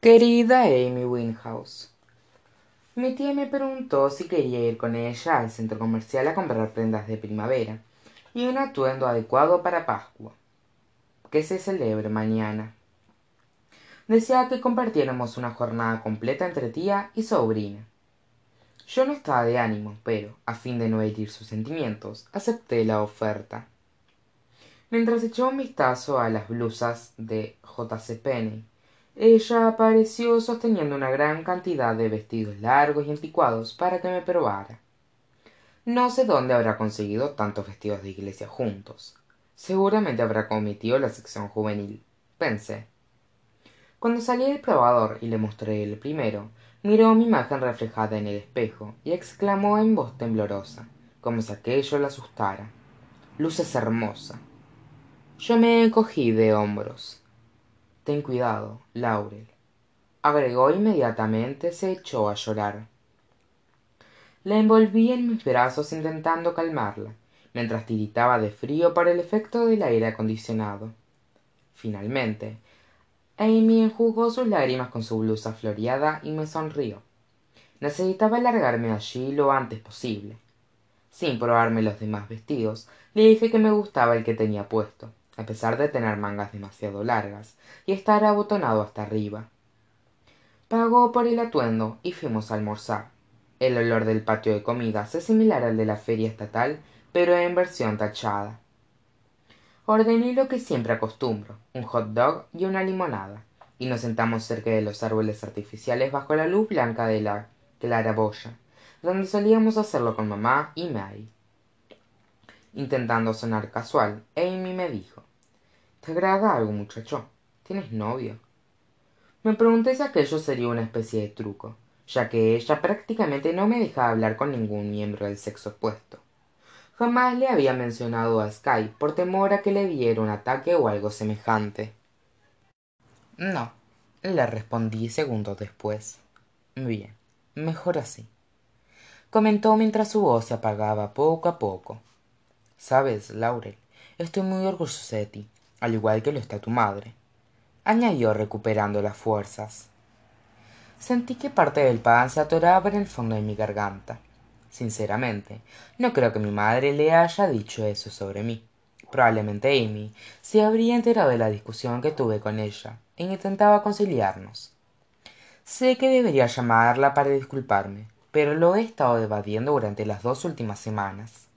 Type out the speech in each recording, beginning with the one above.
querida amy Winhouse mi tía me preguntó si quería ir con ella al centro comercial a comprar prendas de primavera y un atuendo adecuado para pascua que se celebre mañana. Decía que compartiéramos una jornada completa entre tía y sobrina. Yo no estaba de ánimo pero a fin de no herir sus sentimientos acepté la oferta. Mientras echaba un vistazo a las blusas de j c ella apareció sosteniendo una gran cantidad de vestidos largos y anticuados para que me probara. No sé dónde habrá conseguido tantos vestidos de iglesia juntos. Seguramente habrá cometido la sección juvenil pensé. Cuando salí del probador y le mostré el primero miró mi imagen reflejada en el espejo y exclamó en voz temblorosa como si aquello la asustara. Luces hermosa. Yo me encogí de hombros ten cuidado laurel. Agregó inmediatamente se echó a llorar. La envolví en mis brazos intentando calmarla mientras tiritaba de frío por el efecto del aire acondicionado. Finalmente amy enjugó sus lágrimas con su blusa floreada y me sonrió. Necesitaba largarme allí lo antes posible. Sin probarme los demás vestidos le dije que me gustaba el que tenía puesto a pesar de tener mangas demasiado largas y estar abotonado hasta arriba. Pagó por el atuendo y fuimos a almorzar. El olor del patio de comidas es similar al de la feria estatal pero en versión tachada. Ordené lo que siempre acostumbro un hot dog y una limonada y nos sentamos cerca de los árboles artificiales bajo la luz blanca de la claraboya donde solíamos hacerlo con mamá y mary intentando sonar casual amy me dijo te agrada algo muchacho tienes novio me pregunté si aquello sería una especie de truco ya que ella prácticamente no me dejaba hablar con ningún miembro del sexo opuesto. Jamás le había mencionado a Sky por temor a que le diera un ataque o algo semejante. No le respondí segundos después. Bien mejor así. Comentó mientras su voz se apagaba poco a poco. Sabes laurel estoy muy orgulloso de ti al igual que lo está tu madre añadió recuperando las fuerzas. Sentí que parte del pan se atoraba en el fondo de mi garganta. Sinceramente no creo que mi madre le haya dicho eso sobre mí. Probablemente amy se habría enterado de la discusión que tuve con ella e intentaba conciliarnos. Sé que debería llamarla para disculparme pero lo he estado evadiendo durante las dos últimas semanas.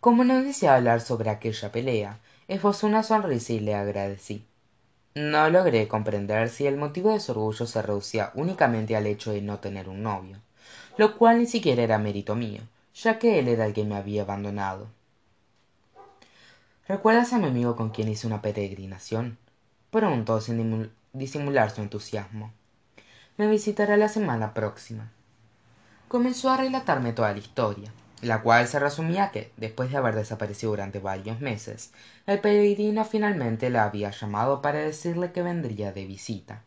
Como no deseaba hablar sobre aquella pelea esbozó una sonrisa y le agradecí. No logré comprender si el motivo de su orgullo se reducía únicamente al hecho de no tener un novio lo cual ni siquiera era mérito mío ya que él era el que me había abandonado. Recuerdas a mi amigo con quien hice una peregrinación preguntó sin disimular su entusiasmo. Me visitará la semana próxima. Comenzó a relatarme toda la historia la cual se resumía que después de haber desaparecido durante varios meses el peregrino finalmente la había llamado para decirle que vendría de visita.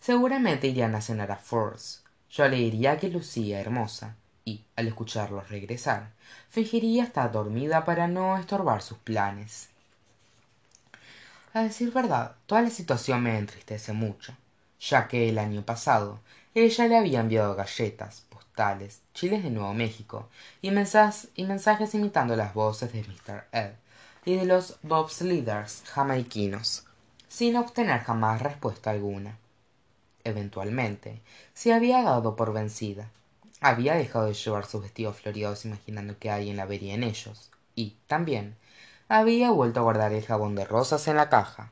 Seguramente irían a cenar a Force yo le diría que lucía hermosa y al escucharlos regresar fingiría estar dormida para no estorbar sus planes. A decir verdad toda la situación me entristece mucho ya que el año pasado ella le había enviado galletas chiles de nuevo méxico y, mensajes imitando las voces de mr ed y de los bobsledders jamaiquinos sin obtener jamás respuesta alguna. Eventualmente se había dado por vencida. Había dejado de llevar sus vestidos floreados imaginando que alguien la vería en ellos. Y también había vuelto a guardar el jabón de rosas en la caja.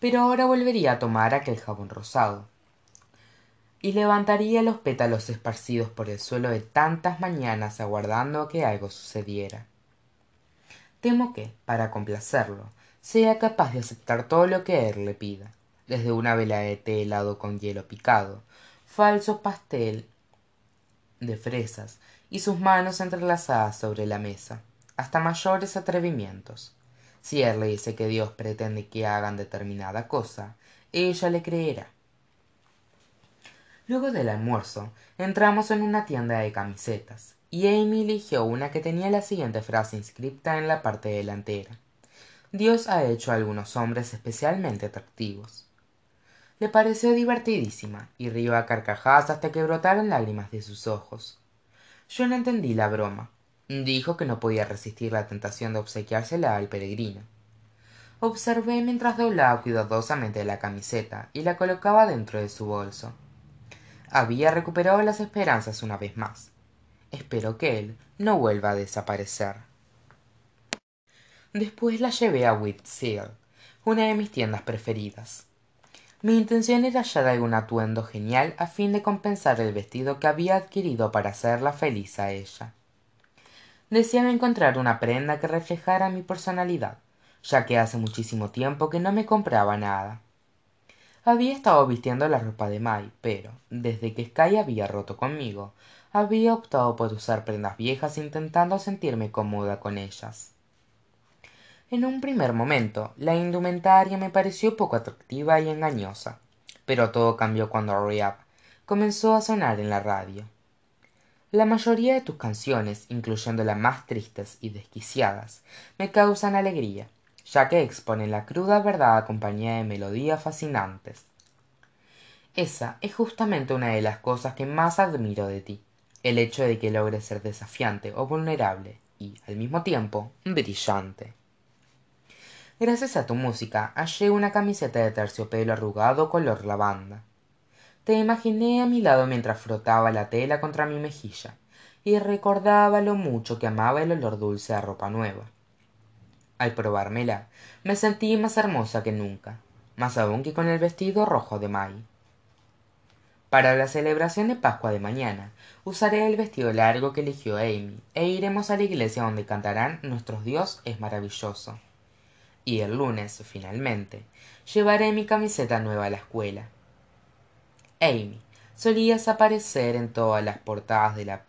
Pero ahora volvería a tomar aquel jabón rosado y levantaría los pétalos esparcidos por el suelo de tantas mañanas aguardando a que algo sucediera. Temo que para complacerlo sea capaz de aceptar todo lo que él le pida desde una vela de té helado con hielo picado falso pastel de fresas y sus manos entrelazadas sobre la mesa hasta mayores atrevimientos. Si él le dice que dios pretende que hagan determinada cosa ella le creerá luego del almuerzo entramos en una tienda de camisetas y amy eligió una que tenía la siguiente frase inscripta en la parte delantera. Dios ha hecho a algunos hombres especialmente atractivos. Le pareció divertidísima y rió a carcajadas hasta que brotaron lágrimas de sus ojos. Yo no entendí la broma. Dijo que no podía resistir la tentación de obsequiársela al peregrino. Observé mientras doblaba cuidadosamente la camiseta y la colocaba dentro de su bolso había recuperado las esperanzas una vez más. Espero que él no vuelva a desaparecer. Después la llevé a Seal, una de mis tiendas preferidas. Mi intención era hallar algún atuendo genial a fin de compensar el vestido que había adquirido para hacerla feliz a ella. Deseaba encontrar una prenda que reflejara mi personalidad ya que hace muchísimo tiempo que no me compraba nada había estado vistiendo la ropa de may pero desde que sky había roto conmigo había optado por usar prendas viejas intentando sentirme cómoda con ellas. En un primer momento la indumentaria me pareció poco atractiva y engañosa pero todo cambió cuando Rehab comenzó a sonar en la radio. La mayoría de tus canciones incluyendo las más tristes y desquiciadas me causan alegría ya que exponen la cruda verdad acompañada de melodías fascinantes. Esa es justamente una de las cosas que más admiro de ti el hecho de que logres ser desafiante o vulnerable y al mismo tiempo brillante. Gracias a tu música hallé una camiseta de terciopelo arrugado color lavanda. Te imaginé a mi lado mientras frotaba la tela contra mi mejilla y recordaba lo mucho que amaba el olor dulce a ropa nueva al probármela. Me sentí más hermosa que nunca más aún que con el vestido rojo de may para la celebración de pascua de mañana usaré el vestido largo que eligió amy e iremos a la iglesia donde cantarán nuestro dios es maravilloso. Y el lunes finalmente llevaré mi camiseta nueva a la escuela. Amy solías aparecer en todas las portadas de la,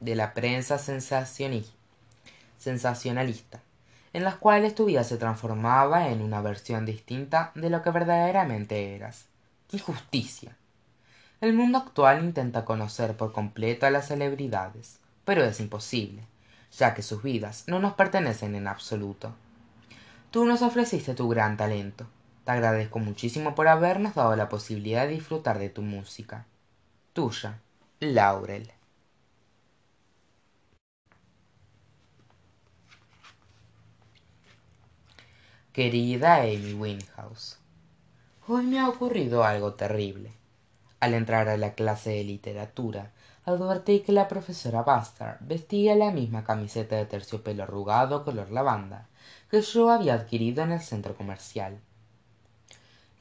de la prensa sensacionalista en las cuales tu vida se transformaba en una versión distinta de lo que verdaderamente eras. ¡Qué injusticia! El mundo actual intenta conocer por completo a las celebridades, pero es imposible, ya que sus vidas no nos pertenecen en absoluto. Tú nos ofreciste tu gran talento. Te agradezco muchísimo por habernos dado la posibilidad de disfrutar de tu música. Tuya, Laurel. Querida Amy Winhouse, hoy me ha ocurrido algo terrible. Al entrar a la clase de literatura, advertí que la profesora Bastard vestía la misma camiseta de terciopelo arrugado color lavanda que yo había adquirido en el centro comercial.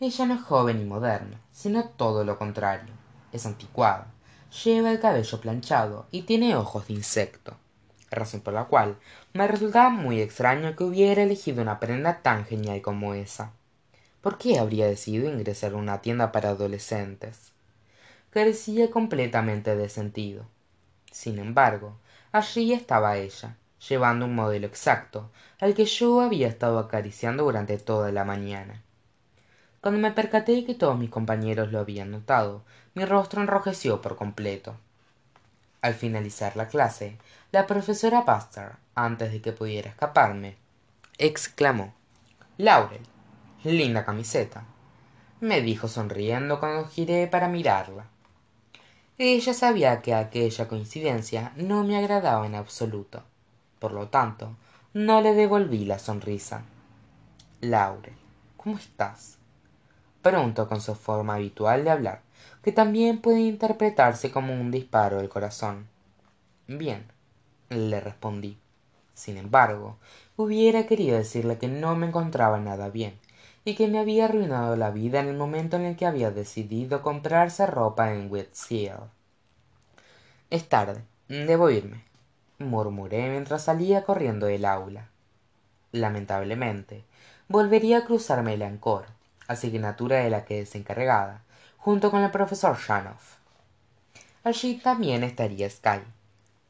Ella no es joven y moderna, sino todo lo contrario. Es anticuada, lleva el cabello planchado y tiene ojos de insecto razón por la cual me resultaba muy extraño que hubiera elegido una prenda tan genial como esa. Por qué habría decidido ingresar a una tienda para adolescentes carecía completamente de sentido. Sin embargo allí estaba ella llevando un modelo exacto al que yo había estado acariciando durante toda la mañana. Cuando me percaté que todos mis compañeros lo habían notado mi rostro enrojeció por completo al finalizar la clase la profesora Buster, antes de que pudiera escaparme exclamó laurel linda camiseta me dijo sonriendo cuando giré para mirarla. Ella sabía que aquella coincidencia no me agradaba en absoluto por lo tanto no le devolví la sonrisa. Laurel cómo estás preguntó con su forma habitual de hablar que también puede interpretarse como un disparo del corazón. Bien le respondí. Sin embargo hubiera querido decirle que no me encontraba nada bien y que me había arruinado la vida en el momento en el que había decidido comprarse ropa en Seal. es tarde debo irme murmuré mientras salía corriendo del aula. Lamentablemente volvería a cruzarme en coro asignatura de la que es encargada junto con el profesor Shanoff. Allí también estaría Sky.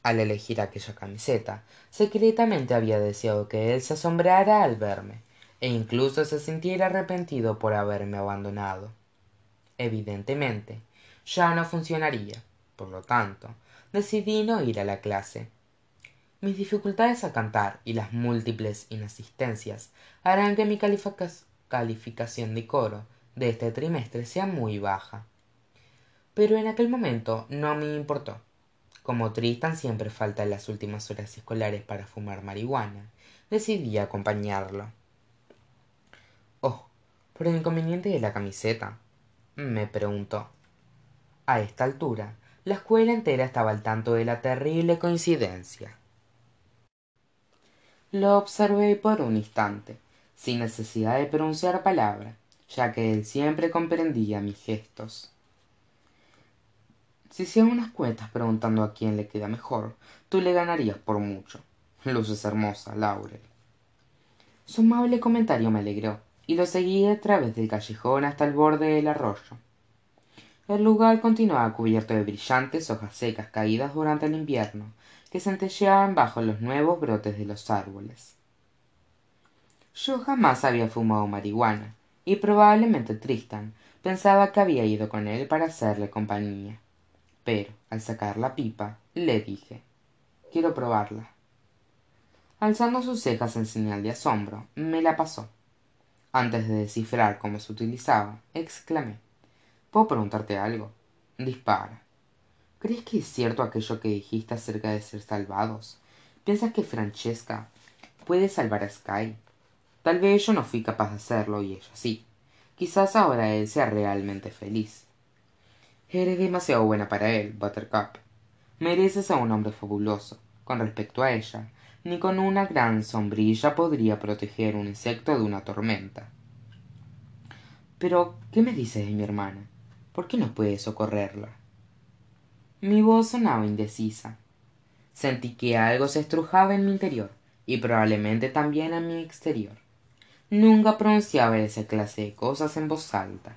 Al elegir aquella camiseta, secretamente había deseado que él se asombrara al verme, e incluso se sintiera arrepentido por haberme abandonado. Evidentemente, ya no funcionaría. Por lo tanto, decidí no ir a la clase. Mis dificultades al cantar y las múltiples inasistencias harán que mi calificación de coro de este trimestre sea muy baja. Pero en aquel momento no me importó. Como Tristan siempre falta en las últimas horas escolares para fumar marihuana, decidí acompañarlo. Oh, por el inconveniente de la camiseta, me preguntó. A esta altura, la escuela entera estaba al tanto de la terrible coincidencia. Lo observé por un instante, sin necesidad de pronunciar palabra, ya que él siempre comprendía mis gestos. Si hacían unas cuentas preguntando a quién le queda mejor, tú le ganarías por mucho. Luces hermosa, Laurel. Su amable comentario me alegró, y lo seguí a través del callejón hasta el borde del arroyo. El lugar continuaba cubierto de brillantes hojas secas caídas durante el invierno, que centelleaban bajo los nuevos brotes de los árboles. Yo jamás había fumado marihuana, y probablemente Tristan pensaba que había ido con él para hacerle compañía. Pero, al sacar la pipa, le dije Quiero probarla. Alzando sus cejas en señal de asombro, me la pasó. Antes de descifrar cómo se utilizaba, exclamé ¿Puedo preguntarte algo? Dispara. ¿Crees que es cierto aquello que dijiste acerca de ser salvados? ¿Piensas que Francesca puede salvar a Sky? Tal vez yo no fui capaz de hacerlo y ella sí. Quizás ahora él sea realmente feliz. Eres demasiado buena para él, Buttercup. Mereces a un hombre fabuloso. Con respecto a ella, ni con una gran sombrilla podría proteger un insecto de una tormenta. Pero, ¿qué me dices de mi hermana? ¿Por qué no puedes socorrerla? Mi voz sonaba indecisa. Sentí que algo se estrujaba en mi interior y probablemente también en mi exterior. Nunca pronunciaba esa clase de cosas en voz alta.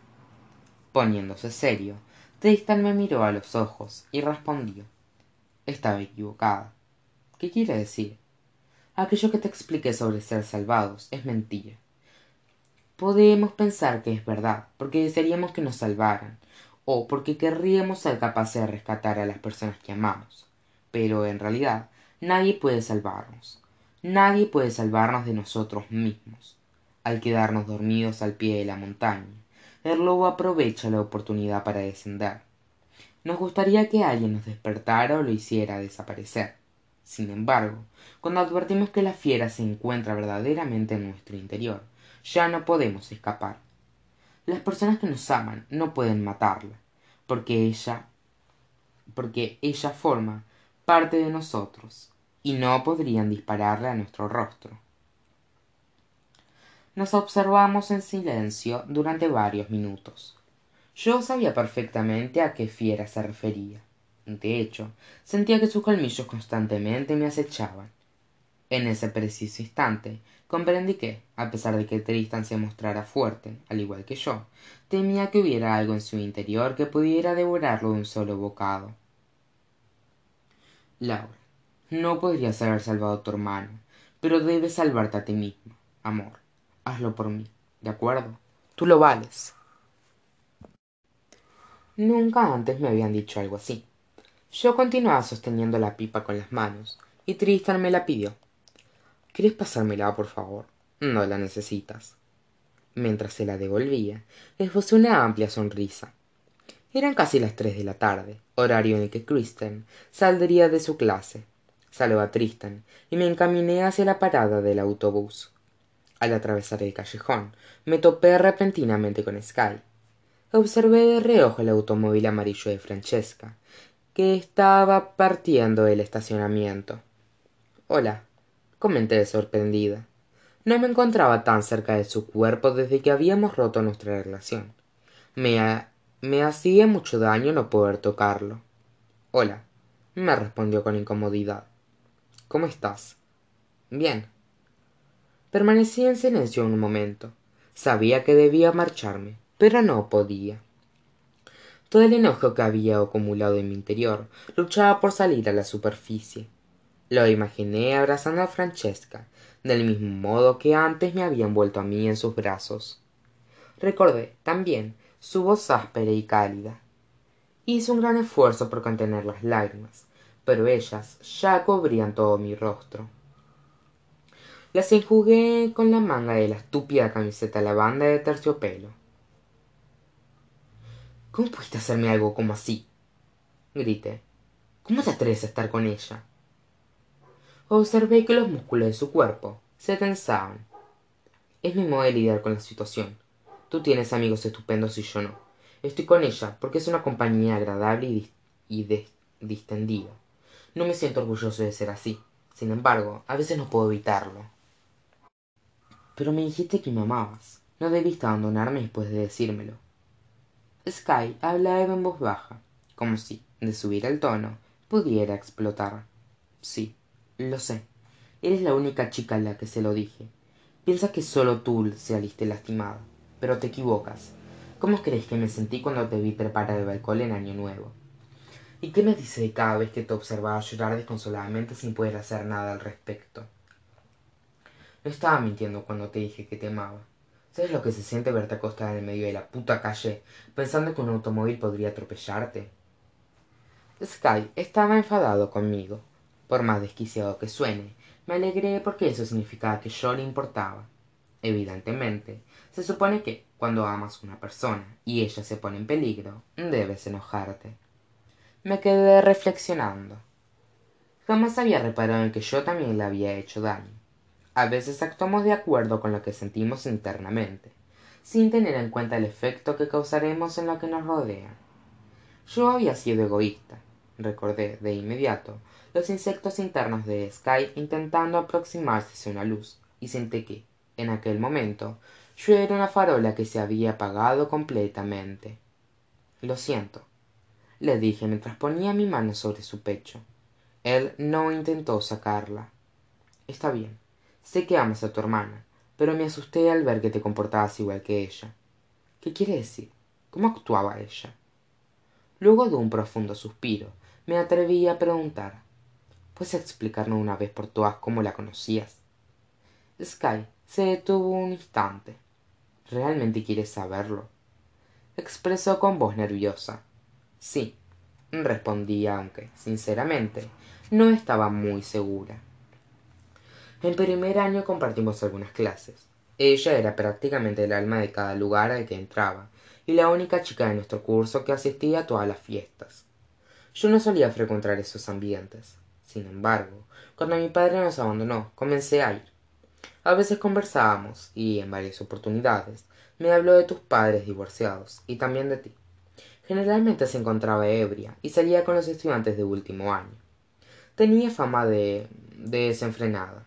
Poniéndose serio, Tristan me miró a los ojos y respondió. Estaba equivocada. ¿Qué quiere decir? Aquello que te expliqué sobre ser salvados es mentira. Podemos pensar que es verdad, porque desearíamos que nos salvaran, o porque querríamos ser capaces de rescatar a las personas que amamos. Pero en realidad nadie puede salvarnos. Nadie puede salvarnos de nosotros mismos. Al quedarnos dormidos al pie de la montaña, el lobo aprovecha la oportunidad para descender. Nos gustaría que alguien nos despertara o lo hiciera desaparecer. Sin embargo, cuando advertimos que la fiera se encuentra verdaderamente en nuestro interior, ya no podemos escapar las personas que nos aman no pueden matarla, porque ella porque ella forma parte de nosotros y no podrían dispararle a nuestro rostro. Nos observamos en silencio durante varios minutos. Yo sabía perfectamente a qué fiera se refería. De hecho, sentía que sus colmillos constantemente me acechaban. En ese preciso instante comprendí que a pesar de que tristan se mostrara fuerte al igual que yo temía que hubiera algo en su interior que pudiera devorarlo de un solo bocado laura no podrías haber salvado a tu hermano pero debes salvarte a ti mismo amor hazlo por mí de acuerdo tú lo vales nunca antes me habían dicho algo así yo continuaba sosteniendo la pipa con las manos y tristan me la pidió ¿Quieres pasármela, por favor? No la necesitas. Mientras se la devolvía, esbozó una amplia sonrisa. Eran casi las tres de la tarde, horario en el que Kristen saldría de su clase. Saludé a Tristan y me encaminé hacia la parada del autobús. Al atravesar el callejón, me topé repentinamente con Sky. Observé de reojo el automóvil amarillo de Francesca, que estaba partiendo del estacionamiento. Hola, comenté sorprendida. No me encontraba tan cerca de su cuerpo desde que habíamos roto nuestra relación. Me, me hacía mucho daño no poder tocarlo. Hola, me respondió con incomodidad. ¿Cómo estás? Bien. Permanecí en silencio un momento. Sabía que debía marcharme, pero no podía. Todo el enojo que había acumulado en mi interior luchaba por salir a la superficie. Lo imaginé abrazando a Francesca, del mismo modo que antes me había envuelto a mí en sus brazos. Recordé, también, su voz áspera y cálida. Hice un gran esfuerzo por contener las lágrimas, pero ellas ya cubrían todo mi rostro. Las enjugué con la manga de la estúpida camiseta lavanda de terciopelo. cómo pudiste hacerme algo como así grité. Cómo te atreves a estar con ella observé que los músculos de su cuerpo se tensaban. Es mi modo de lidiar con la situación. Tú tienes amigos estupendos y yo no. Estoy con ella porque es una compañía agradable y, distendida. No me siento orgulloso de ser así. Sin embargo a veces no puedo evitarlo pero me dijiste que me amabas. No debiste abandonarme después de decírmelo. Sky hablaba en voz baja como si de subir el tono pudiera explotar. Sí lo sé. Eres la única chica a la que se lo dije. Piensa que sólo tú saliste lastimada pero te equivocas. Cómo crees que me sentí cuando te vi preparar el alcohol en año nuevo y qué me dices de cada vez que te observaba llorar desconsoladamente sin poder hacer nada al respecto no estaba mintiendo cuando te dije que te amaba. Sabes lo que se siente verte acostada en el medio de la puta calle pensando que un automóvil podría atropellarte sky estaba enfadado conmigo por más desquiciado que suene. Me alegré porque eso significaba que yo le importaba. Evidentemente se supone que cuando amas a una persona y ella se pone en peligro debes enojarte. Me quedé reflexionando. Jamás había reparado en que yo también le había hecho daño a veces actuamos de acuerdo con lo que sentimos internamente sin tener en cuenta el efecto que causaremos en lo que nos rodea. Yo había sido egoísta recordé de inmediato los insectos internos de sky intentando aproximarse hacia una luz y sentí que en aquel momento yo era una farola que se había apagado completamente. Lo siento le dije mientras ponía mi mano sobre su pecho. Él no intentó sacarla. Está bien sé que amas a tu hermana pero me asusté al ver que te comportabas igual que ella. Qué quiere decir cómo actuaba ella luego de un profundo suspiro me atreví a preguntar puedes explicarme una vez por todas cómo la conocías sky se detuvo un instante. Realmente quieres saberlo expresó con voz nerviosa. Sí respondí aunque sinceramente no estaba muy segura en primer año compartimos algunas clases. Ella era prácticamente el alma de cada lugar al que entraba y la única chica de nuestro curso que asistía a todas las fiestas. Yo no solía frecuentar esos ambientes. Sin embargo cuando mi padre nos abandonó comencé a ir. A veces conversábamos y en varias oportunidades me habló de tus padres divorciados y también de ti. Generalmente se encontraba ebria y salía con los estudiantes de último año. Tenía fama de desenfrenada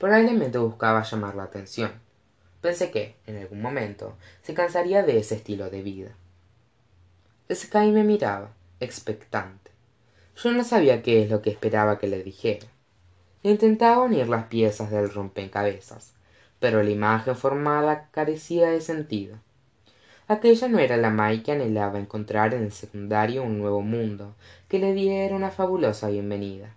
probablemente buscaba llamar la atención. Pensé que en algún momento se cansaría de ese estilo de vida. Sky me miraba expectante. Yo no sabía qué es lo que esperaba que le dijera. Intentaba unir las piezas del rompecabezas pero la imagen formada carecía de sentido. Aquella no era la may que anhelaba encontrar en el secundario un nuevo mundo que le diera una fabulosa bienvenida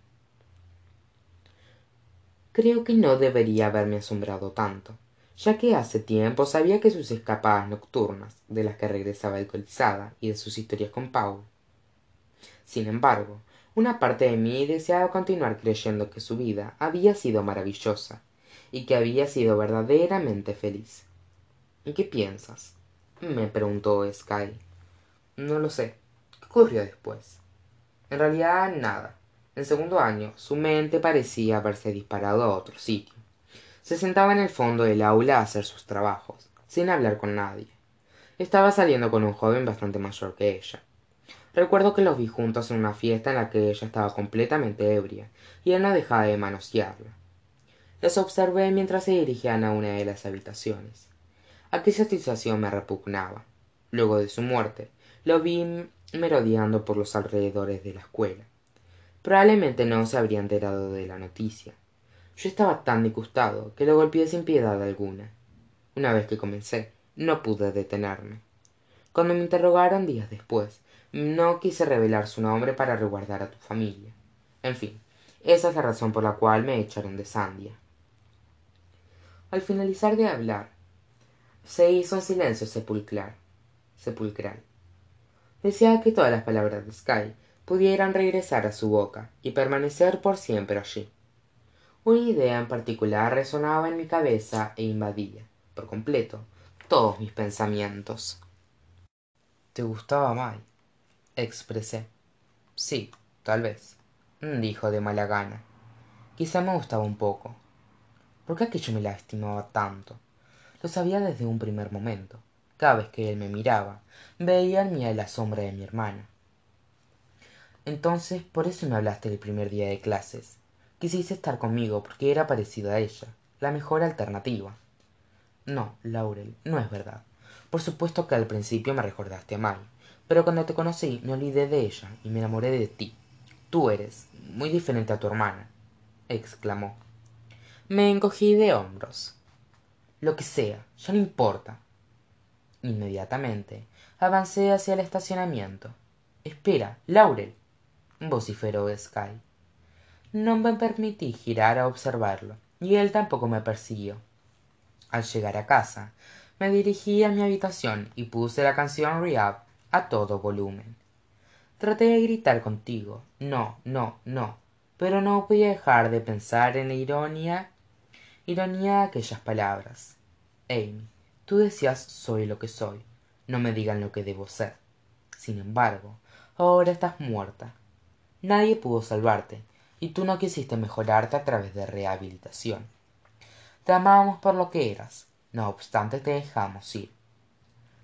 creo que no debería haberme asombrado tanto ya que hace tiempo sabía que sus escapadas nocturnas de las que regresaba alcoholizada y de sus historias con paul sin embargo una parte de mí deseaba continuar creyendo que su vida había sido maravillosa y que había sido verdaderamente feliz. ¿Y qué piensas me preguntó sky. No lo sé. Qué ocurrió después en realidad nada en segundo año su mente parecía haberse disparado a otro sitio. Se sentaba en el fondo del aula a hacer sus trabajos sin hablar con nadie. Estaba saliendo con un joven bastante mayor que ella. Recuerdo que los vi juntos en una fiesta en la que ella estaba completamente ebria y él no dejaba de manosearla. Los observé mientras se dirigían a una de las habitaciones. Aquella situación me repugnaba. Luego de su muerte lo vi merodeando por los alrededores de la escuela probablemente no se habría enterado de la noticia. Yo estaba tan disgustado que lo golpeé sin piedad alguna. Una vez que comencé no pude detenerme. Cuando me interrogaron días después no quise revelar su nombre para resguardar a tu familia. En fin esa es la razón por la cual me echaron de sandia. Al finalizar de hablar se hizo un silencio sepulcral sepulcral. Deseaba que todas las palabras de pudieran regresar a su boca y permanecer por siempre allí. Una idea en particular resonaba en mi cabeza e invadía por completo todos mis pensamientos. Te gustaba May expresé. Sí tal vez dijo de mala gana. Quizá me gustaba un poco. Por qué aquello me lastimaba tanto lo sabía desde un primer momento. Cada vez que él me miraba veía en mí la sombra de mi hermana entonces por eso me hablaste el primer día de clases. Quisiste estar conmigo porque era parecido a ella la mejor alternativa. No laurel no es verdad. Por supuesto que al principio me recordaste a May pero cuando te conocí me olvidé de ella y me enamoré de ti. Tú eres muy diferente a tu hermana exclamó. Me encogí de hombros. Lo que sea ya no importa. Inmediatamente avancé hacia el estacionamiento. Espera laurel vociferó Sky. No me permití girar a observarlo y él tampoco me persiguió. Al llegar a casa me dirigí a mi habitación y puse la canción rehab a todo volumen. Traté de gritar contigo no no no pero no podía dejar de pensar en la ironía ironía de aquellas palabras. Amy tú decías soy lo que soy no me digan lo que debo ser. Sin embargo ahora estás muerta nadie pudo salvarte y tú no quisiste mejorarte a través de rehabilitación. Te amábamos por lo que eras no obstante te dejamos ir.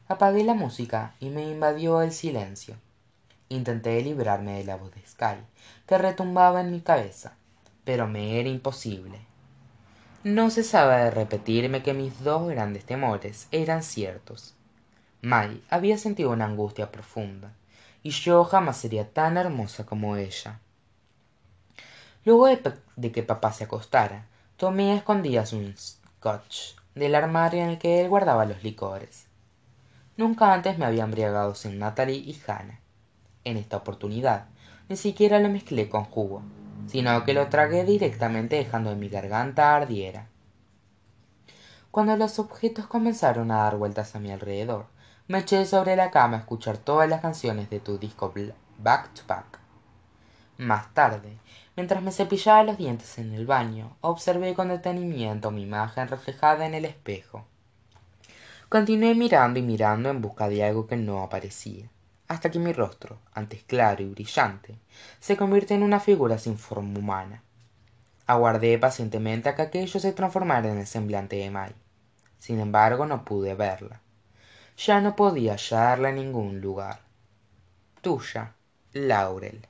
Apagué la música y me invadió el silencio. Intenté librarme de la voz de sky que retumbaba en mi cabeza pero me era imposible. No cesaba de repetirme que mis dos grandes temores eran ciertos. May había sentido una angustia profunda y yo jamás sería tan hermosa como ella. Luego de, que papá se acostara tomé a escondidas un scotch del armario en el que él guardaba los licores. Nunca antes me había embriagado sin natalie y hannah. En esta oportunidad ni siquiera lo mezclé con jugo sino que lo tragué directamente dejando que mi garganta ardiera. Cuando los objetos comenzaron a dar vueltas a mi alrededor me eché sobre la cama a escuchar todas las canciones de tu disco back to back. Más tarde mientras me cepillaba los dientes en el baño observé con detenimiento mi imagen reflejada en el espejo. Continué mirando y mirando en busca de algo que no aparecía hasta que mi rostro antes claro y brillante se convirtió en una figura sin forma humana. Aguardé pacientemente a que aquello se transformara en el semblante de may sin embargo no pude verla ya no podía hallarla en ningún lugar. Tuya laurel